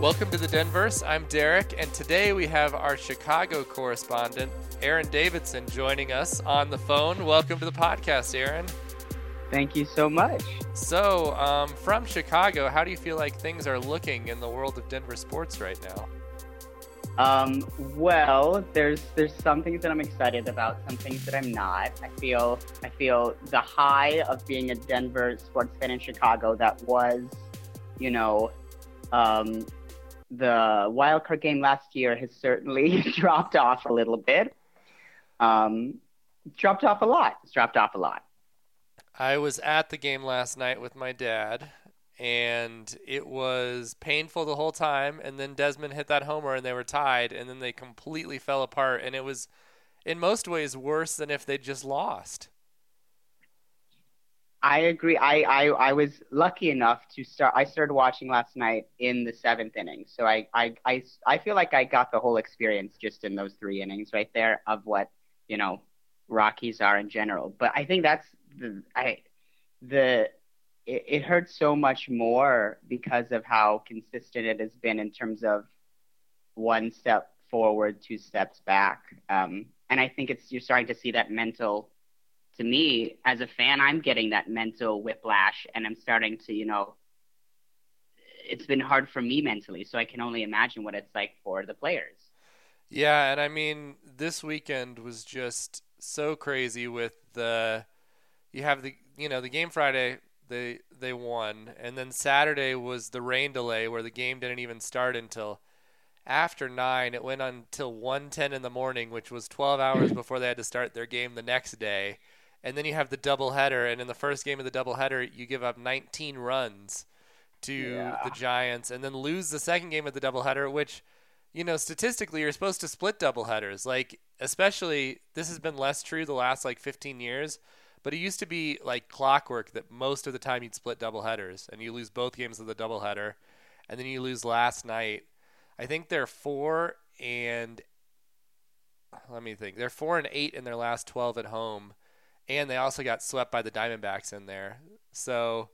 Welcome to the Denverse. I'm Derek, and today we have our Chicago correspondent, Aaron Davidson, joining us on the phone. Welcome to the podcast, Aaron. Thank you so much. So, um, from Chicago, how do you feel like things are looking in the world of Denver sports right now? Um, well, there's there's some things that I'm excited about, some things that I'm not. I feel I feel the high of being a Denver sports fan in Chicago that was, you know, um, the wildcard game last year has certainly dropped off a little bit. Um, dropped off a lot. It's dropped off a lot. I was at the game last night with my dad, and it was painful the whole time. And then Desmond hit that homer, and they were tied, and then they completely fell apart. And it was, in most ways, worse than if they just lost. I agree. I, I, I was lucky enough to start. I started watching last night in the seventh inning, so I, I, I, I feel like I got the whole experience just in those three innings right there of what you know Rockies are in general. But I think that's the I the it, it hurts so much more because of how consistent it has been in terms of one step forward, two steps back. Um, and I think it's you're starting to see that mental to me as a fan, I'm getting that mental whiplash and I'm starting to, you know, it's been hard for me mentally. So I can only imagine what it's like for the players. Yeah. And I mean, this weekend was just so crazy with the, you have the, you know, the game Friday, they, they won. And then Saturday was the rain delay where the game didn't even start until after nine. It went until 1.10 in the morning, which was 12 hours before they had to start their game the next day and then you have the doubleheader, and in the first game of the doubleheader, you give up 19 runs to yeah. the Giants, and then lose the second game of the doubleheader, which, you know, statistically, you're supposed to split doubleheaders. Like, especially this has been less true the last like 15 years, but it used to be like clockwork that most of the time you'd split doubleheaders, and you lose both games of the doubleheader, and then you lose last night. I think they're four and let me think. They're four and eight in their last 12 at home and they also got swept by the Diamondbacks in there. So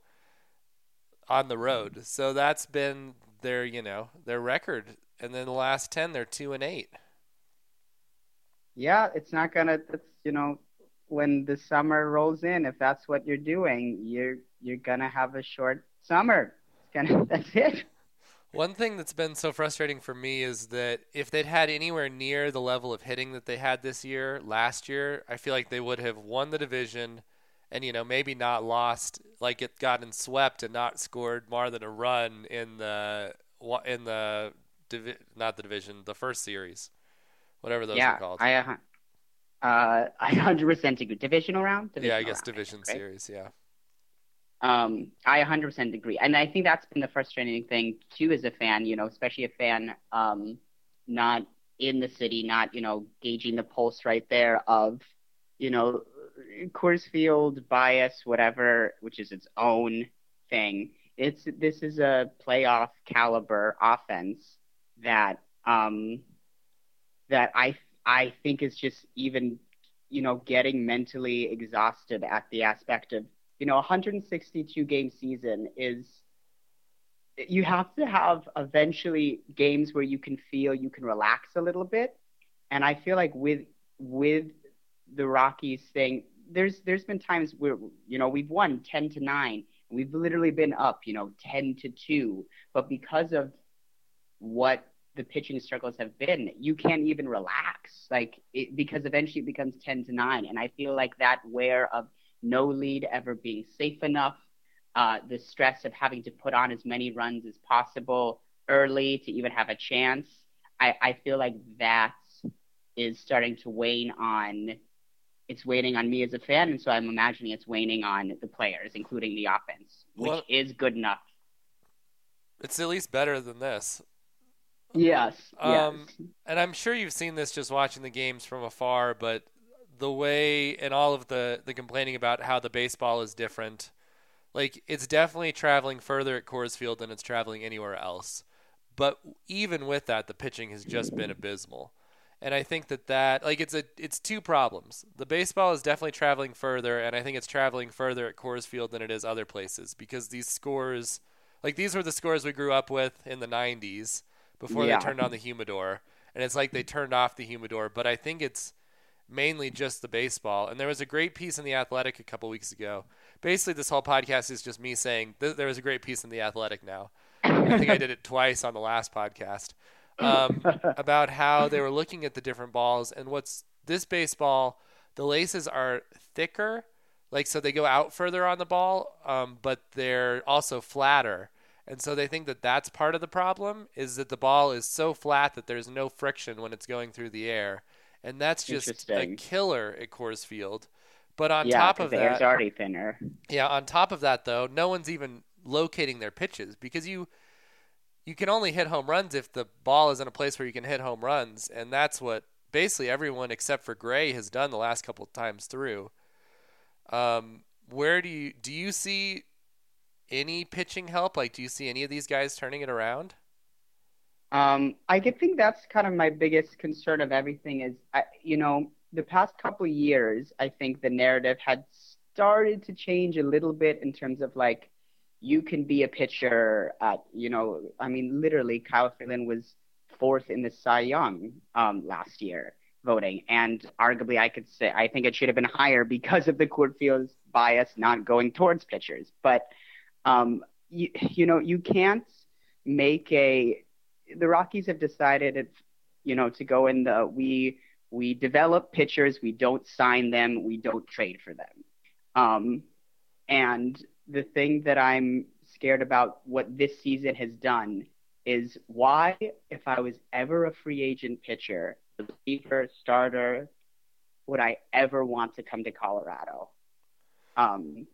on the road. Mm. So that's been their, you know, their record. And then the last 10 they're 2 and 8. Yeah, it's not going to that's, you know, when the summer rolls in, if that's what you're doing, you're you're going to have a short summer. It's to that's it. One thing that's been so frustrating for me is that if they'd had anywhere near the level of hitting that they had this year, last year, I feel like they would have won the division and, you know, maybe not lost, like it gotten swept and not scored more than a run in the, in the, divi- not the division, the first series, whatever those yeah, are called. I, uh, I 100% agree. Divisional round? Divisional yeah, I guess round, division think, series, yeah. Um, I 100% agree, and I think that's been the frustrating thing too, as a fan. You know, especially a fan um, not in the city, not you know gauging the pulse right there of you know Coors Field bias, whatever, which is its own thing. It's this is a playoff caliber offense that um, that I I think is just even you know getting mentally exhausted at the aspect of you know, 162 game season is you have to have eventually games where you can feel you can relax a little bit. And I feel like with with the Rockies thing, there's there's been times where you know we've won 10 to 9 we've literally been up you know 10 to 2 but because of what the pitching struggles have been you can't even relax. Like it, because eventually it becomes 10 to 9 and i feel like that wear of no lead ever being safe enough, uh, the stress of having to put on as many runs as possible early to even have a chance. I, I feel like that is starting to wane on it's waning on me as a fan, and so I'm imagining it's waning on the players, including the offense, which well, is good enough. It's at least better than this. Yes. Um, yes. And I'm sure you've seen this just watching the games from afar, but the way and all of the the complaining about how the baseball is different, like it's definitely traveling further at Coors Field than it's traveling anywhere else. But even with that, the pitching has just been abysmal. And I think that that like it's a it's two problems. The baseball is definitely traveling further, and I think it's traveling further at Coors Field than it is other places because these scores, Like these were the scores we grew up with in the 90s before Yeah. they turned on the humidor. And it's like they turned off the humidor, but I think it's mainly just the baseball. And there was a great piece in the Athletic a couple weeks ago. Basically, this whole podcast is just me saying th- there was a great piece in the Athletic now. I think I did it twice on the last podcast um, about how they were looking at the different balls and what's this baseball. The laces are thicker, like so they go out further on the ball, um, but they're also flatter. And so they think that that's part of the problem is that the ball is so flat that there's no friction when it's going through the air, and that's just a killer at Coors Field. But on yeah, top of the that, air's already thinner. yeah, on top of that though, no one's even locating their pitches because you you can only hit home runs if the ball is in a place where you can hit home runs, and that's what basically everyone except for Gray has done the last couple of times through. Um, where do you do you see any pitching help? Like, do you see any of these guys turning it around? Um, I think that's kind of my biggest concern of everything is, I, you know, the past couple years, I think the narrative had started to change a little bit in terms of like, you can be a pitcher at, you know, I mean, literally, Kyle Freeland was fourth in the Cy Young um, last year voting, and arguably, I could say I think it should have been higher because of the Coors Field's bias not going towards pitchers. But um, you, you know, you can't make a the Rockies have decided it's you know to go in the we we develop pitchers, we don't sign them, we don't trade for them. Um, and the thing that I'm scared about what this season has done is why, if I was ever a free agent pitcher, reliever, starter, would I ever want to come to Colorado? Um,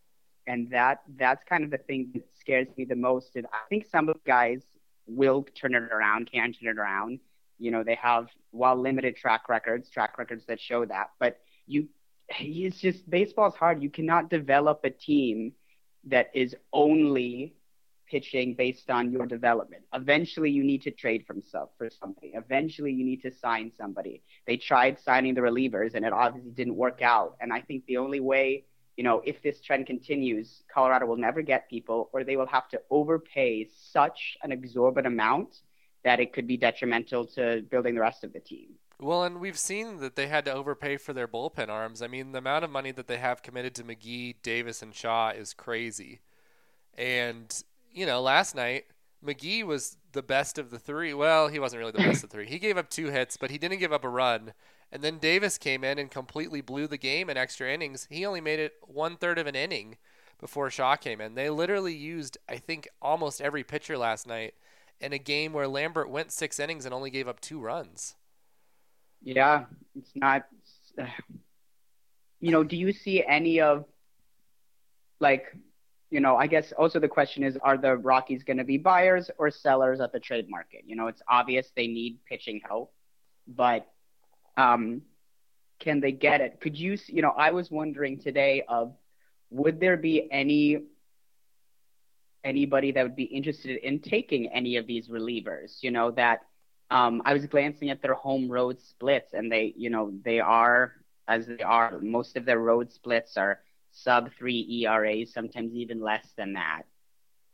and that that's kind of the thing that scares me the most. And I think some of the guys will turn it around, can turn it around. You know, they have while limited track records, track records that show that. But you, it's just baseball's hard. You cannot develop a team that is only pitching based on your development. Eventually, you need to trade from some for somebody. Eventually, you need to sign somebody. They tried signing the relievers, and it obviously didn't work out. And I think the only way you know, if this trend continues, Colorado will never get people, or they will have to overpay such an exorbitant amount that it could be detrimental to building the rest of the team. Well, and we've seen that they had to overpay for their bullpen arms. I mean, the amount of money that they have committed to McGee, Davis, and Shaw is crazy. And, you know, last night, McGee was the best of the three. Well, he wasn't really the best of three. He gave up two hits, but he didn't give up a run. And then Davis came in and completely blew the game in extra innings. He only made it one third of an inning before Shaw came in. They literally used, I think, almost every pitcher last night in a game where Lambert went six innings and only gave up two runs. Yeah, it's not. You know, do you see any of, like, you know, I guess also the question is are the Rockies going to be buyers or sellers at the trade market? You know, it's obvious they need pitching help, but um, can they get it? Could you, you know, I was wondering today of would there be any anybody that would be interested in taking any of these relievers? You know that um, I was glancing at their home road splits, and they, you know, they are as they are. Most of their road splits are sub three ERAs, sometimes even less than that.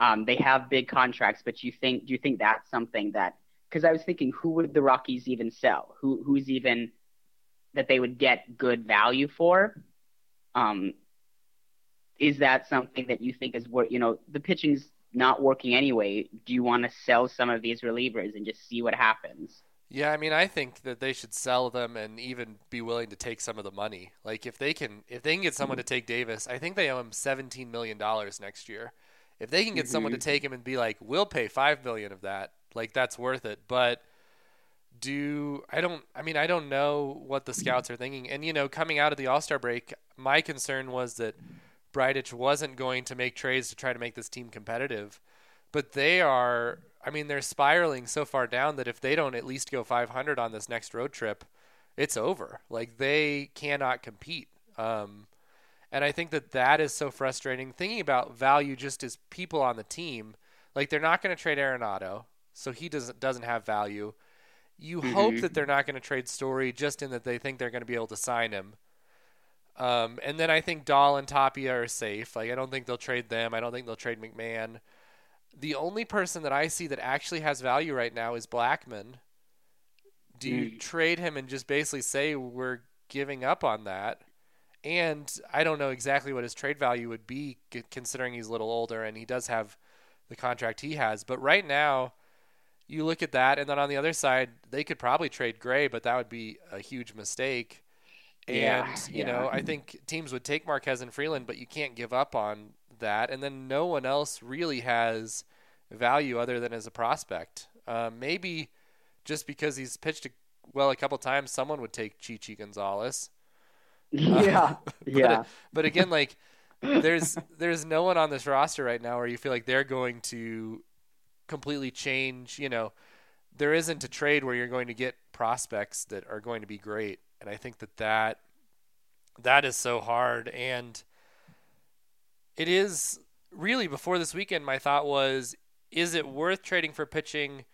Um, they have big contracts, but you think, do you think that's something that? Because I was thinking, who would the Rockies even sell? Who, who's even that they would get good value for? Um, is that something that you think is worth? You know, the pitching's not working anyway. Do you want to sell some of these relievers and just see what happens? Yeah, I mean, I think that they should sell them and even be willing to take some of the money. Like if they can, if they can get someone to mm-hmm. take Davis, I think they owe him seventeen million dollars next year. If they can get someone to mm-hmm. take him and be like, "We'll pay five million of that," like that's worth it. But do I don't? I mean, I don't know what the scouts are thinking. And you know, coming out of the All Star break, my concern was that Bridich wasn't going to make trades to try to make this team competitive. But they are I mean, they're spiraling so far down that if they don't at least go 500 on this next road trip, it's over. Like they cannot compete. Um, and I think that that is so frustrating. Thinking about value just as people on the team, like they're not going to trade Arenado, so he doesn't doesn't have value. You Mhm. hope that they're not going to trade Story just in that they think they're going to be able to sign him. Um, and then I think Dahl and Tapia are safe. Like I don't think they'll trade them. I don't think they'll trade McMahon the only person that I see that actually has value right now is Blackmon. Do you Mm. trade him and just basically say we're giving up on that? And I don't know exactly what his trade value would be, considering he's a little older and he does have the contract he has. But right now, you look at that, and then on the other side, they could probably trade Gray, but that would be a huge mistake. And Yeah, you yeah. know, I think teams would take Marquez and Freeland, but you can't give up on that. And then no one else really has value other than as a prospect. Uh, maybe just because he's pitched a, well a couple times, someone would take Chichi Gonzalez. yeah, yeah, But again, like there's there's no one on this roster right now where you feel like they're going to completely change. You know, there isn't a trade where you're going to get prospects that are going to be great, and I think that that that is so hard. And it is really before this weekend. My thought was, is it worth trading for pitching?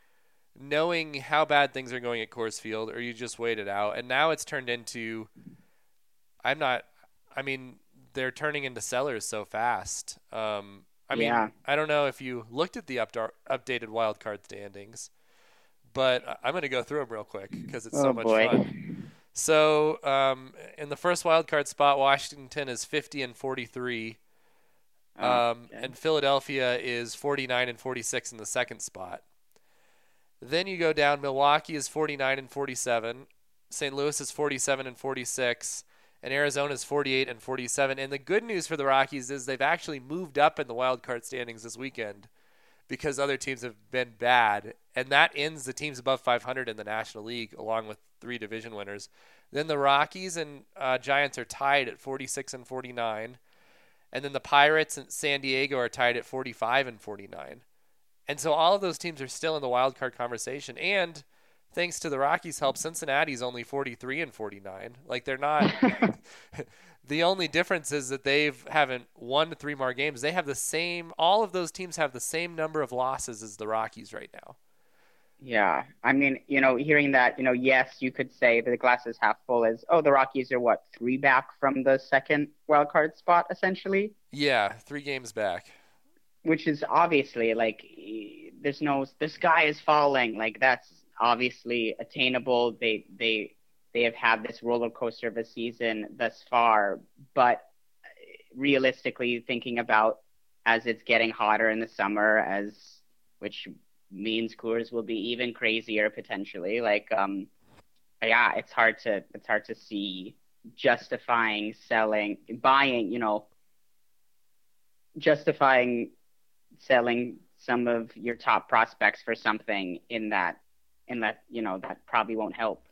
Knowing how bad things are going at Coors Field, or you just wait it out, and now it's turned into. I'm not. I mean, they're turning into sellers so fast. Um, I mean, Yeah. I don't know if you looked at the up- updated wild card standings, but I'm going to go through them real quick because it's so oh much boy. fun. So, um, in the first wild card spot, Washington is 50 and 43, Oh, um, okay. and Philadelphia is 49 and 46 in the second spot. Then you go down. Milwaukee is 49 and 47. St. Louis is 47 and 46. And Arizona is 48 and 47. And the good news for the Rockies is they've actually moved up in the wild card standings this weekend because other teams have been bad. And that ends the teams above 500 in the National League, along with three division winners. Then the Rockies and uh, Giants are tied at 46 and 49. And then the Pirates and San Diego are tied at 45 and 49. And so all of those teams are still in the wild card conversation. And thanks to the Rockies' help, Cincinnati's only 43 and 49. Like they're not. the only difference is that they've haven't won three more games. They have the same. All of those teams have the same number of losses as the Rockies right now. Yeah, I mean, you know, hearing that, you know, yes, you could say that the glass is half full. Is oh, the Rockies are what three back from the second wild card spot, essentially, Yeah, three games back. which is obviously like there's no the sky is falling. Like that's obviously attainable. They they they have had this roller coaster of a season thus far, but realistically, thinking about as it's getting hotter in the summer, as which means Coors will be even crazier potentially. Like, um, yeah, it's hard to it's hard to see justifying selling, buying, you know, justifying selling some of your top prospects for something in that in that you know that probably won't help.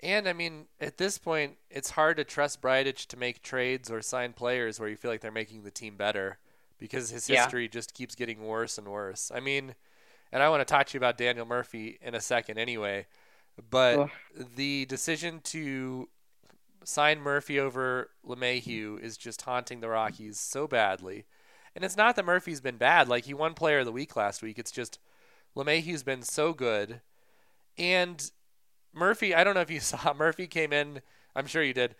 And I mean, at this point, it's hard to trust Bridich to make trades or sign players where you feel like they're making the team better because his Yeah. history just keeps getting worse and worse. I mean, and I want to talk to you about Daniel Murphy in a second anyway, but Ugh. the decision to sign Murphy over LeMahieu is just haunting the Rockies so badly. And it's not that Murphy's been bad. Like, he won Player of the Week last week. It's just LeMahieu's been so good. And Murphy, I don't know if you saw, Murphy came in, I'm sure you did.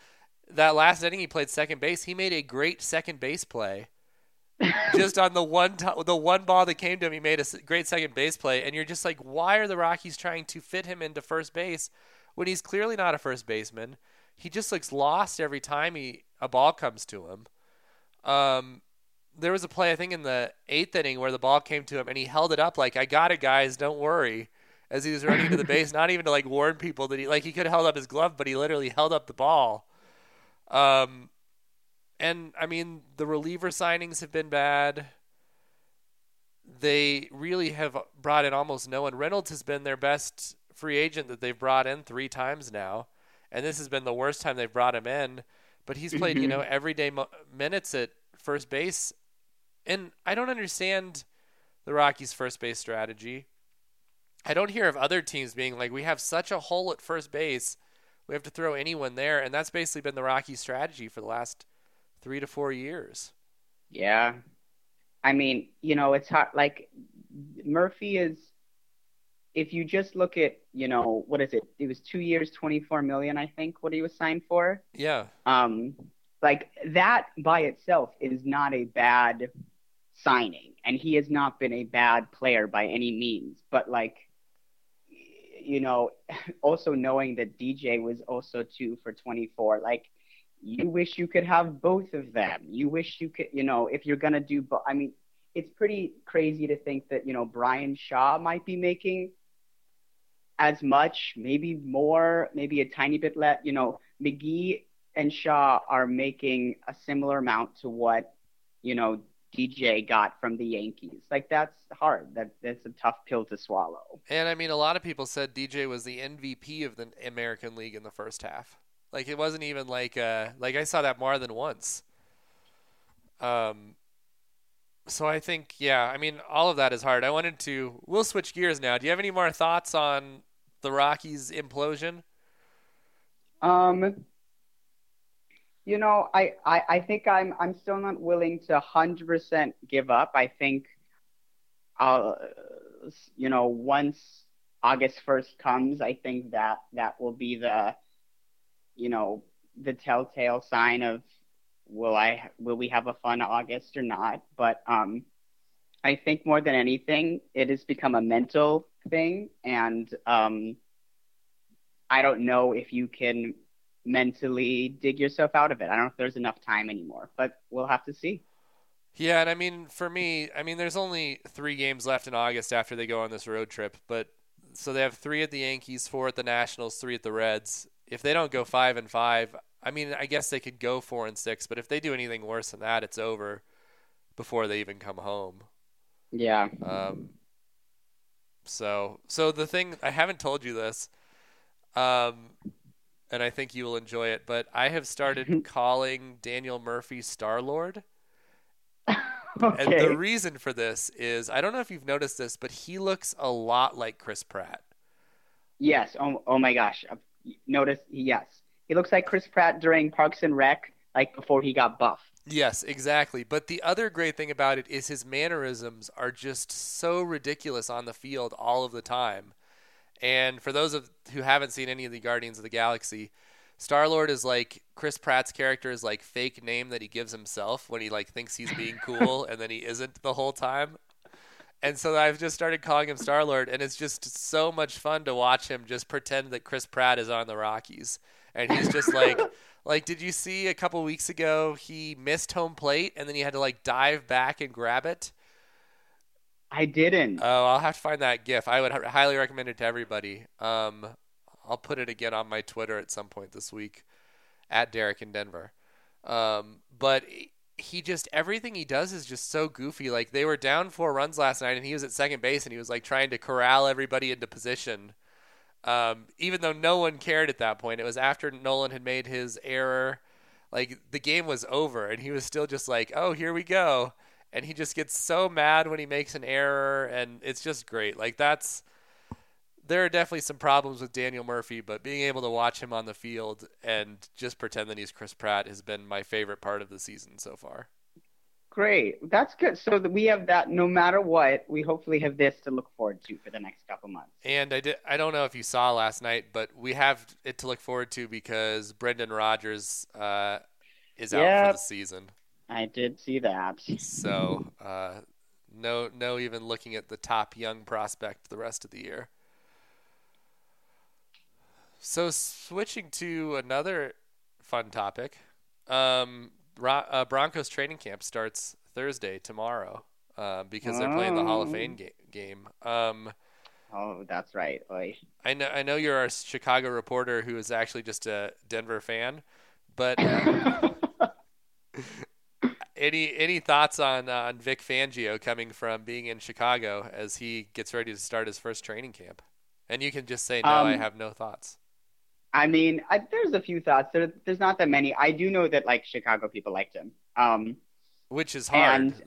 That last inning, he played second base. He made a great second base play. Just on the one the one ball that came to him, he made a great second base play, and you're just like, why are the Rockies trying to fit him into first base when he's clearly not a first baseman? He just looks lost every time he a ball comes to him. Um, there was a play I think in the eighth inning where the ball came to him, and he held it up like, "I got it, guys, don't worry." As he was running to the base, not even to like warn people that he like he could have held up his glove, but he literally held up the ball. Um, and I mean, the reliever signings have been bad. They really have brought in almost no one. Reynolds has been their best free agent that they've brought in three times now, and this has been the worst time they've brought him in. But he's played, you Mhm. know, everyday mo- minutes at first base, and I don't understand the Rockies' first base strategy. I don't hear of other teams being like, we have such a hole at first base, we have to throw anyone there, and that's basically been the Rockies' strategy for the last three to four years. Yeah. I mean, you know, it's hard. Like, Murphy is, if you just look at, you know, what is it? It was two years, 24 million, I think, what he was signed for. Yeah, Um, like, that by itself is not a bad signing, and he has not been a bad player by any means. But like, you know, also knowing that DJ was also two for 24, like, you wish you could have both of them. You wish you could, you know, if you're gonna do, but I mean, it's pretty crazy to think that you know Bryan Shaw might be making as much, maybe more, maybe a tiny bit less. You know, McGee and Shaw are making a similar amount to what you know DJ got from the Yankees. Like that's hard. That that's a tough pill to swallow. And I mean, a lot of people said DJ was the MVP of the American League in the first half. Like it wasn't even like uh like I saw that more than once. Um so I think yeah, I mean all of that is hard. I wanted to we'll switch gears now. Do you have any more thoughts on the Rockies implosion? Um you know, I, I, I think I'm I'm still not willing to hundred percent give up. I think I'll you know, once August first comes, I think that that will be the you know, the telltale sign of will I will we have a fun August or not? But um, I think more than anything, it has become a mental thing, and um, I don't know if you can mentally dig yourself out of it. I don't know if there's enough time anymore, but we'll have to see. Yeah, and I mean, for me, I mean, there's only three games left in August after they go on this road trip, but so they have three at the Yankees, four at the Nationals, three at the Reds. If they don't go five and five, I mean, I guess they could go four and six, but if they do anything worse than that, it's over before they even come home. Yeah. Um. So, so the thing I haven't told you this, um, and I think you will enjoy it, but I have started calling Daniel Murphy Star Lord. okay. And the reason for this is I don't know if you've noticed this, but he looks a lot like Chris Pratt. Yes. Oh, oh my gosh. Notice, yes. He looks like Chris Pratt during Parks and Rec, like before he got buff. Yes, exactly. But the other great thing about it is his mannerisms are just so ridiculous on the field all of the time. And for those of who haven't seen any of the Guardians of the Galaxy, Star Lord is like Chris Pratt's character is like fake name that he gives himself when he like thinks he's being cool and then he isn't the whole time. And so I've just started calling him Star Lord, and it's just so much fun to watch him just pretend that Chris Pratt is on the Rockies. And he's just like like did you see a couple weeks ago he missed home plate and then he had to like dive back and grab it? I didn't. Oh i'll have to find that gif. I would highly recommend it to everybody. Um i'll put it again on my twitter at some point this week at derek in denver. Um but he just everything he does is just so goofy like they were down four runs last night and he was at second base and he was like trying to corral everybody into position um, even though no one cared at that point, it was after Nolan had made his error. Like the game was over, and he was still just like, "Oh, here we go," and he just gets so mad when he makes an error, and it's just great. Like that's there are definitely some problems with Daniel Murphy, but being able to watch him on the field and just pretend that he's Chris Pratt has been my favorite part of the season so far. Great. That's good. So we have that no matter what, we hopefully have this to look forward to for the next couple months. And I did I don't know if you saw last night, but we have it to look forward to because Brendan Rodgers uh, is out yep. for the season. I did see that. So, uh, no no even looking at the top young prospect the rest of the year. So switching to another fun topic. Um, uh, Broncos training camp starts Thursday tomorrow uh, because they're playing the Hall of Fame ga- game. Um, oh, that's right. Oy. I know. I know you're our Chicago reporter who is actually just a Denver fan, but any any thoughts on uh, on Vic Fangio coming from being in Chicago as he gets ready to start his first training camp? And you can just say no. Um, I have no thoughts. I mean, I, there's a few thoughts. There, there's not that many. I do know that like Chicago people liked him, um, which is hard. And,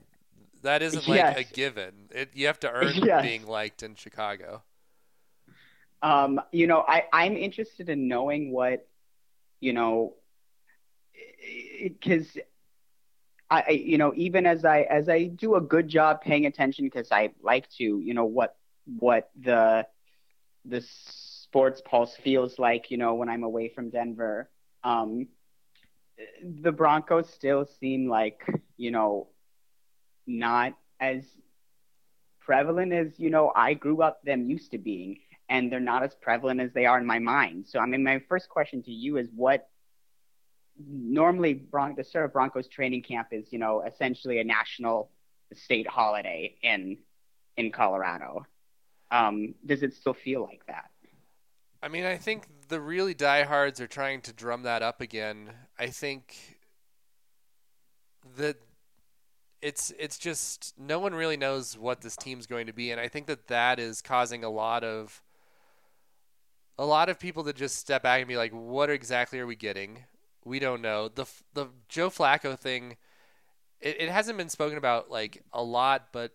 that isn't like yes. a given. It, you have to earn yes. being liked in Chicago. Um, you know, I I'm interested in knowing what, you know, because I you know even as I as I do a good job paying attention because I like to you know what what the this sports pulse feels like, you know, when I'm away from Denver. Um, the Broncos still seem like, you know, not as prevalent as you know I grew up them used to being, and they're not as prevalent as they are in my mind. So I mean, my first question to you is what normally Bron- the of Broncos training camp is you know essentially a national state holiday in in Colorado. Um, does it still feel like that? I mean, I think the really diehards are trying to drum that up again. I think that it's it's just no one really knows what this team's going to be, and I think that that is causing a lot of a lot of people to just step back and be like, "What exactly are we getting? We don't know." the The Joe Flacco thing, it, it hasn't been spoken about like a lot, but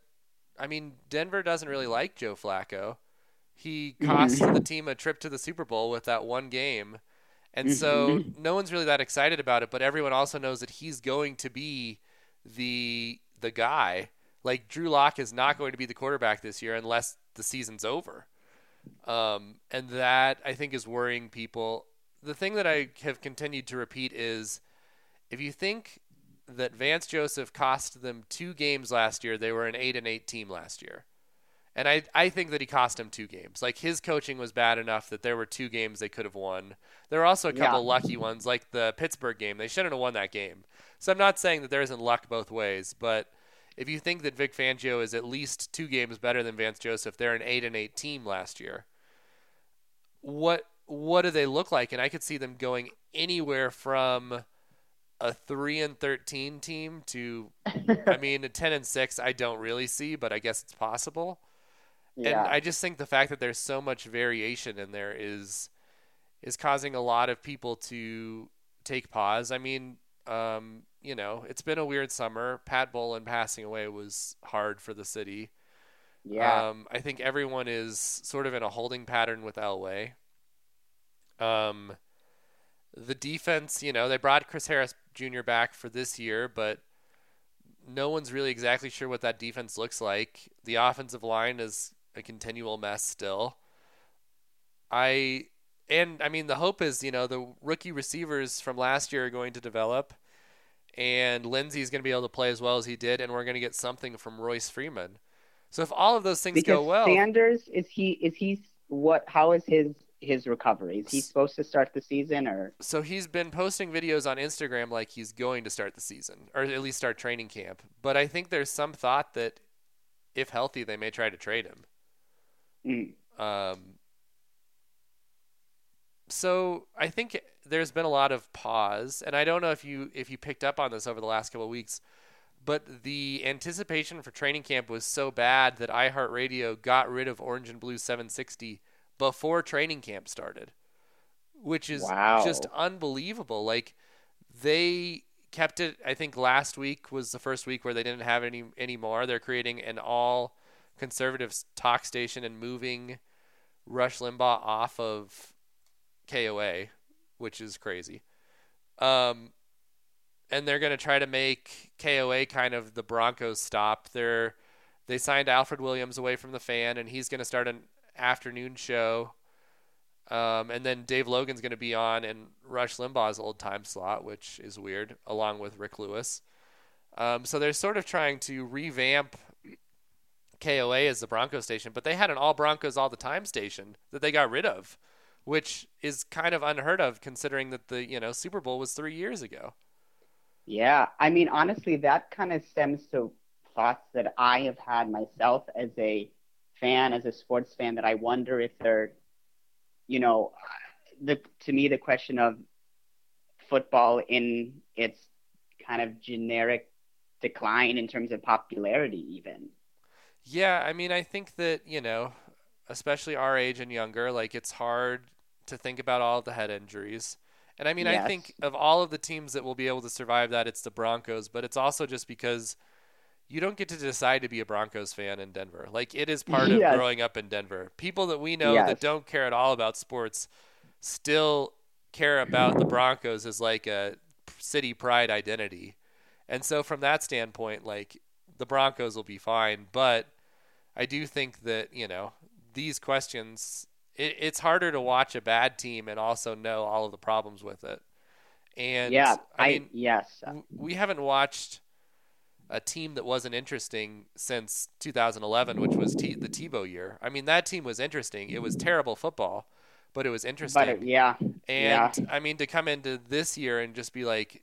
I mean, Denver doesn't really like Joe Flacco. He cost the team a trip to the Super Bowl with that one game. And so no one's really that excited about it, but everyone also knows that he's going to be the the guy. Like Drew Lock is not going to be the quarterback this year unless the season's over. Um, and that I think is worrying people. The thing that I have continued to repeat is if you think that Vance Joseph cost them two games last year, they were an eight and eight team last year. And I, I think that he cost him two games. Like his coaching was bad enough that there were two games they could have won. There were also a couple yeah. lucky ones, like the Pittsburgh game. They shouldn't have won that game. So I'm not saying that there isn't luck both ways, but if you think that Vic Fangio is at least two games better than Vance Joseph, they're an eight and eight team last year. What what do they look like? And I could see them going anywhere from a three and thirteen team to, I mean, a ten and six. I don't really see, but I guess it's possible. Yeah. And I just think the fact that there's so much variation in there is is causing a lot of people to take pause. I mean, um, you know, it's been a weird summer. Pat Bowlen passing away was hard for the city. Yeah. Um, I think everyone is sort of in a holding pattern with Elway. Um, the defense, you know, they brought Chris Harris Jr. back for this year, but no one's really exactly sure what that defense looks like. The offensive line is a continual mess still. I and I mean the hope is you know the rookie receivers from last year are going to develop, and Lindsay's going to be able to play as well as he did, and we're going to get something from Royce Freeman. So if all of those things because go well, Sanders is he is he what? How is his his recovery? Is he supposed to start the season or? So he's been posting videos on Instagram like he's going to start the season or at least start training camp. But I think there's some thought that if healthy, they may try to trade him. Mm. Um, so I think there's been a lot of pause, and I don't know if you if you picked up on this over the last couple of weeks, but the anticipation for training camp was so bad that iHeartRadio got rid of Orange and Blue 760 before training camp started, which is wow. just unbelievable. Like they kept it. I think last week was the first week where they didn't have any anymore. They're creating an all conservative talk station and moving Rush Limbaugh off of KOA, which is crazy. Um, and they're going to try to make KOA kind of the Broncos stop. They're they signed Alfred Williams away from the fan, and he's going to start an afternoon show. Um, and then Dave Logan's going to be on in Rush Limbaugh's old time slot, which is weird, along with Rick Lewis. Um, so they're sort of trying to revamp KOA as the Broncos station, but they had an all Broncos all the time station that they got rid of, which is kind of unheard of considering that the, you know, Super Bowl was 3 years ago. Yeah, I mean honestly that kind of stems to thoughts that I have had myself as a fan, as a sports fan that I wonder if they're you know, the to me the question of football in its kind of generic decline in terms of popularity even yeah, I mean, I think that, you know, especially our age and younger, like it's hard to think about all the head injuries. And I mean, yes. I think of all of the teams that will be able to survive that, it's the Broncos, but it's also just because you don't get to decide to be a Broncos fan in Denver. Like it is part yes. of growing up in Denver. People that we know yes. that don't care at all about sports still care about the Broncos as like a city pride identity. And so from that standpoint, like the Broncos will be fine. But I do think that you know these questions. It, it's harder to watch a bad team and also know all of the problems with it. And yeah, I, I mean, yes, we haven't watched a team that wasn't interesting since 2011, which was T- the Tebow year. I mean, that team was interesting. It was terrible football, but it was interesting. But yeah, and yeah. I mean, to come into this year and just be like,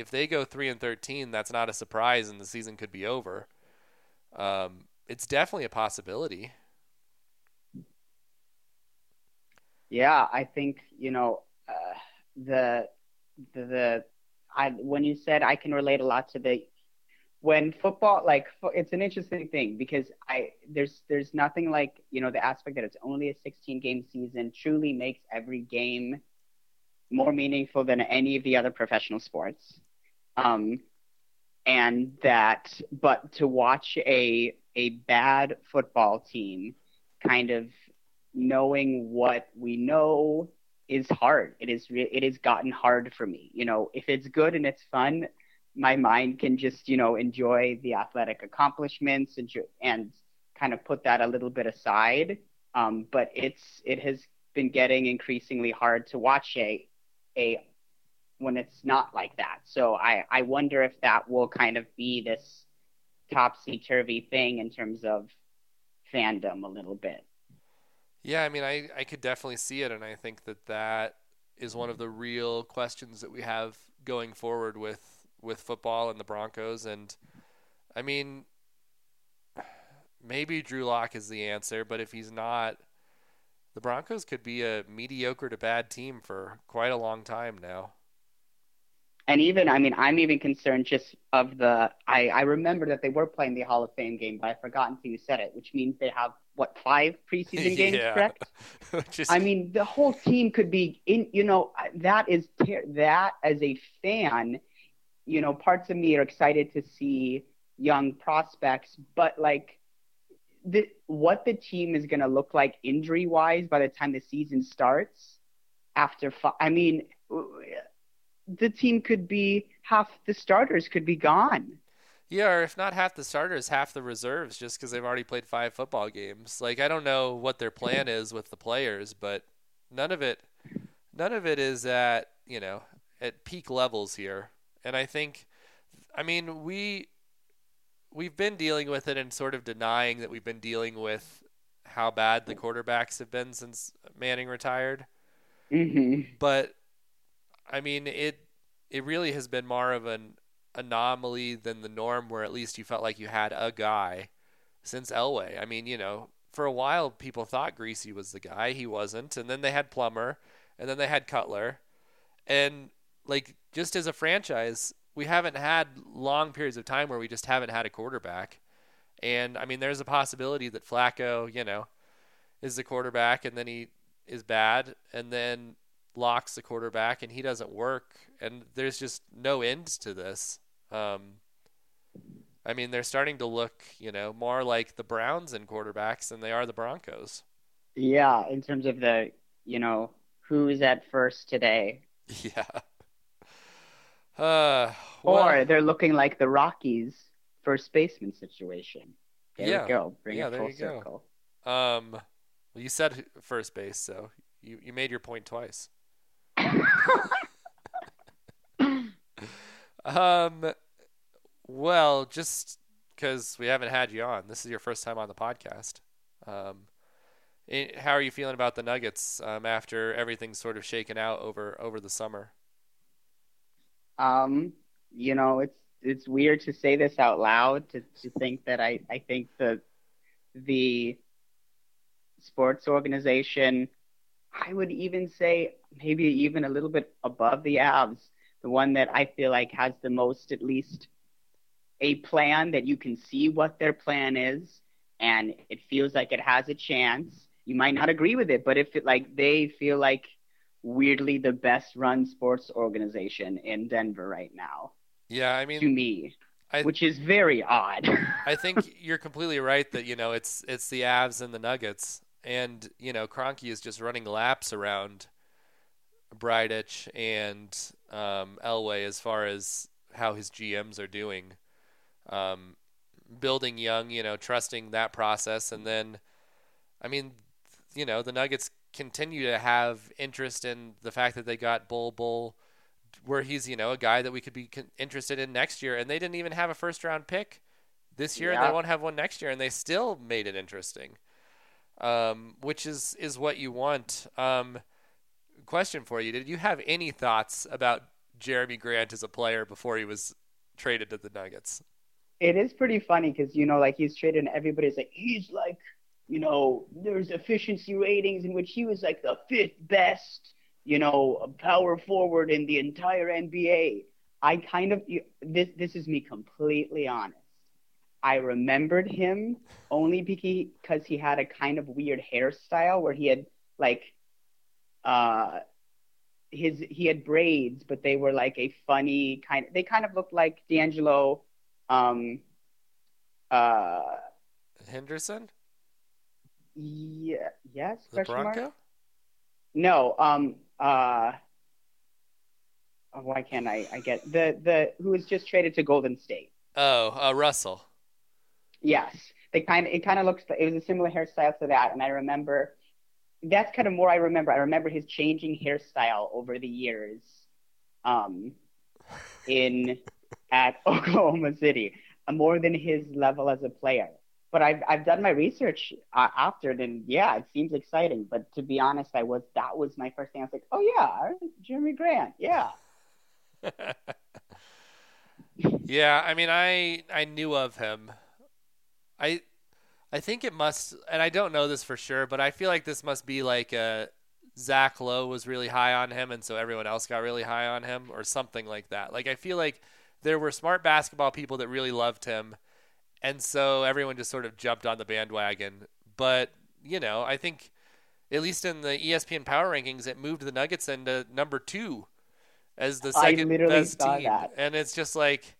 if they go three and 13, that's not a surprise, and the season could be over. Um, it's definitely a possibility. Yeah, I think you know uh, the the, the I when you said I can relate a lot to the when football like it's an interesting thing because I there's there's nothing like you know the aspect that it's only a 16 game season truly makes every game more meaningful than any of the other professional sports. Um, and that but to watch a a bad football team kind of knowing what we know is hard. It is it has gotten hard for me. You know, if it's good and it's fun, my mind can just you know enjoy the athletic accomplishments and and kind of put that a little bit aside. Um, but it's it has been getting increasingly hard to watch a a when it's not like that. So I I wonder if that will kind of be this topsy turvy thing in terms of fandom a little bit. Yeah, I mean, I, I could definitely see it, and I think that that is one of the real questions that we have going forward with with football and the Broncos. And I mean, maybe Drew Lock is the answer, but if he's not, the Broncos could be a mediocre to bad team for quite a long time now and even I mean I'm even concerned just of the I I remember that they were playing the Hall of Fame game, but I forgot until you said it, which means they have what five preseason games, yeah. correct? just... I mean the whole team could be in. You know that is ter- that as a fan, you know parts of me are excited to see young prospects, but like. The, what the team is going to look like injury wise by the time the season starts after I mean the team could be half the starters could be gone. Yeah, or if not half the starters, half the reserves, just because they've already played five football games. Like I don't know what their plan is with the players, but none of it, none of it is at you know at peak levels here. And I think, I mean, we we've been dealing with it and sort of denying that we've been dealing with how bad the quarterbacks have been since Manning retired. Mm-hmm. But I mean, it it really has been more of an anomaly than the norm, where at least you felt like you had a guy since Elway. I mean, you know, for a while people thought Griese was the guy. He wasn't, and then they had Plummer, and then they had Cutler, and like just as a franchise, we haven't had long periods of time where we just haven't had a quarterback. And I mean, there's a possibility that Flacco, you know, is the quarterback, and then he is bad, and then Lock's the quarterback and he doesn't work, and there's just no end to this. Um, I mean, they're starting to look, you know, more like the Browns in quarterbacks than they are the Broncos. Yeah, in terms of the, you know, who's at first today. Yeah. Uh, well, or they're looking like the Rockies first baseman situation. There yeah. go. Bring yeah, it full there you circle. Go. Um, well, you said first base, so you, you made your point twice. um, well, just because we haven't had you on, this is your first time on the podcast. Um, it, how are you feeling about the Nuggets um, after everything's sort of shaken out over over the summer? Um, you know, it's it's weird to say this out loud to, to think that I, I think the the sports organization I would even say maybe even a little bit above the Avs, the one that I feel like has the most, at least, a plan that you can see what their plan is, and it feels like it has a chance. You might not agree with it, but if it like they feel like weirdly the best run sports organization in Denver right now. Yeah, I mean to me. I, which is very odd. I think you're completely right that you know it's it's the Avs and the Nuggets, and you know Kroenke is just running laps around Bridich and um, Elway as far as how his GMs are doing, um, building young, you know, trusting that process, and then, I mean, you know, the Nuggets continue to have interest in the fact that they got Bol Bol, where he's you know a guy that we could be interested in next year, and they didn't even have a first round pick this year, yeah. and they won't have one next year, and they still made it interesting, um, which is is what you want. Um, question for you: Did you have any thoughts about Jerami Grant as a player before he was traded to the Nuggets? It is pretty funny because you know, like he's traded, and everybody's like, he's like, you know, there's efficiency ratings in which he was like the fifth best, you know, power forward in the entire NBA. I kind of this this is me completely honest. I remembered him only because he had a kind of weird hairstyle where he had like uh his he had braids, but they were like a funny kind. They kind of looked like D'Angelo. Um, uh, Henderson. Yeah. Yes. The Bronco. Mark? No. Um. Uh. Why can't I? I get the the who was just traded to Golden State. Oh, uh, Russell. Yes, they kind of it kind of looks. It was a similar hairstyle to that, and I remember that's kind of more I remember. I remember his changing hairstyle over the years, um, in at Oklahoma City, uh, more than his level as a player. But I've I've done my research uh, after, and yeah, it seems exciting. But to be honest, I was that was my first thing. I was like, oh yeah, Jerami Grant, yeah. yeah, I mean, I I knew of him. I I think it must, and I don't know this for sure, but I feel like this must be like a Zach Lowe was really high on him, and so everyone else got really high on him, or something like that. Like I feel like there were smart basketball people that really loved him, and so everyone just sort of jumped on the bandwagon. But you know, I think at least in the ESPN Power Rankings, it moved the Nuggets into number two as the second best team, that. and it's just like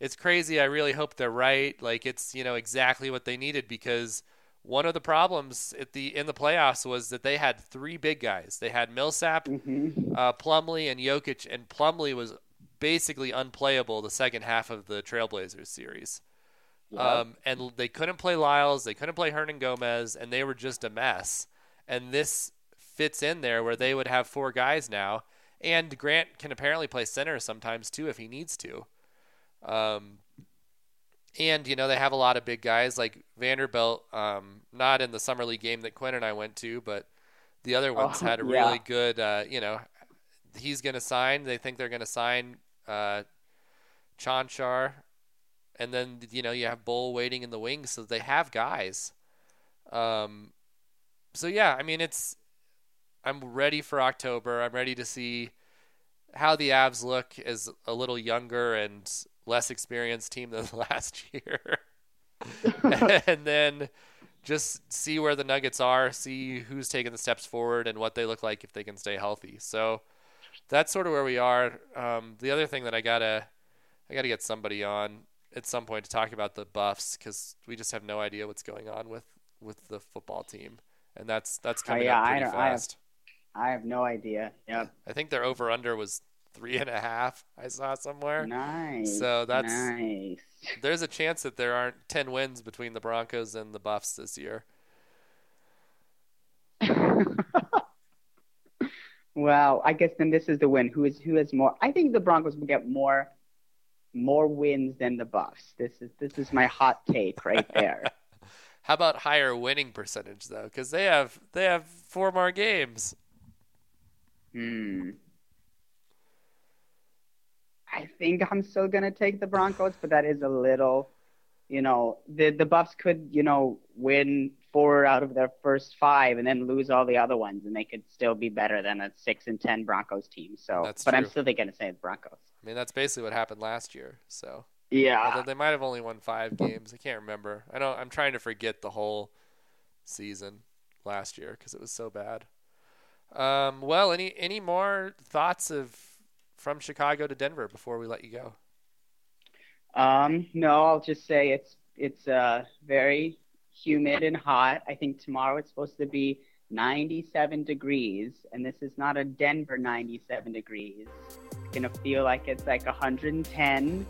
it's crazy. I really hope they're right. Like it's you know exactly what they needed because one of the problems at the in the playoffs was that they had three big guys. They had Millsap, mm-hmm. uh, Plumlee, and Jokic, and Plumlee was basically unplayable the second half of the Trailblazers series. Yep. Um, and they couldn't play Lyles, they couldn't play Hernangomez, and they were just a mess. And this fits in there where they would have four guys now, and Grant can apparently play center sometimes too if he needs to. Um, and you know they have a lot of big guys like Vanderbilt. Um, not in the summer league game that Quinn and I went to, but the other ones oh, had a yeah. really good. Uh, you know, he's going to sign. They think they're going to sign uh, Cancar, and then you know you have Bol waiting in the wings, so they have guys. Um, so yeah, I mean it's. I'm ready for October. I'm ready to see how the Avs look as a little younger and less experienced team than last year. and then just see where the Nuggets are, see who's taking the steps forward and what they look like if they can stay healthy. So that's sort of where we are. Um, the other thing that I gotta, I gotta get somebody on at some point to talk about the Buffs because we just have no idea what's going on with with the football team, and that's that's coming uh, yeah, up pretty I fast. I have, I have no idea. Yep. I think their over under was three and a half. I saw somewhere. Nice. So that's nice. There's a chance that there aren't ten wins between the Broncos and the Buffs this year. well, I guess then this is the win. Who is who has more? I think the Broncos will get more more wins than the Buffs. This is this is my hot take right there. How about higher winning percentage though? Because they have they have four more games. Hmm. I think I'm still gonna take the Broncos, but that is a little, you know, the the Buffs could, you know, win four out of their first five and then lose all the other ones, and they could still be better than a six and ten Broncos team. So, that's but true. I'm still say the Broncos. I mean, that's basically what happened last year. So yeah, Although they might have only won five games. I can't remember. I don't. I'm trying to forget the whole season last year because it was so bad. Um, well, any any more thoughts of from Chicago to Denver before we let you go? Um, no, I'll just say it's it's uh, very humid and hot. I think tomorrow it's supposed to be 97 degrees, and this is not a Denver 97 degrees. It's gonna feel like it's like 110.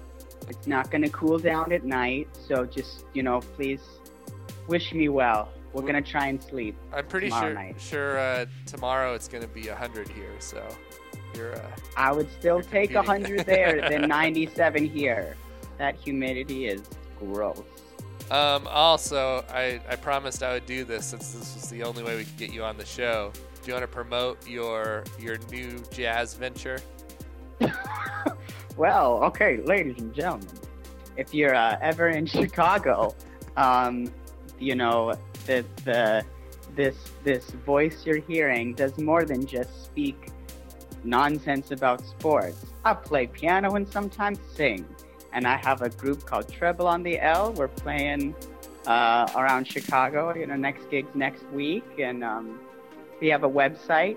It's not gonna cool down at night, so just you know, please wish me well. We're gonna try and sleep. I'm pretty sure night. sure uh, tomorrow it's gonna be 100 here, so You're. Uh, I would still take competing. 100 there than 97 here. That humidity is gross. Um, also, I, I promised I would do this since this was the only way we could get you on the show. Do you want to promote your your new jazz venture? Well, okay, ladies and gentlemen, if you're uh, ever in Chicago, um, you know the the this this voice you're hearing does more than just speak nonsense about sports. I play piano and sometimes sing, and I have a group called Treble on the L. We're playing uh, around Chicago. You know, next gig's next week, and um, we have a website.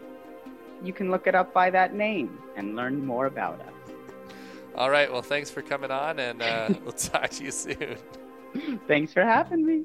You can look it up by that name and learn more about us. All right. Well, thanks for coming on, and uh, we'll talk to you soon. Thanks for having me.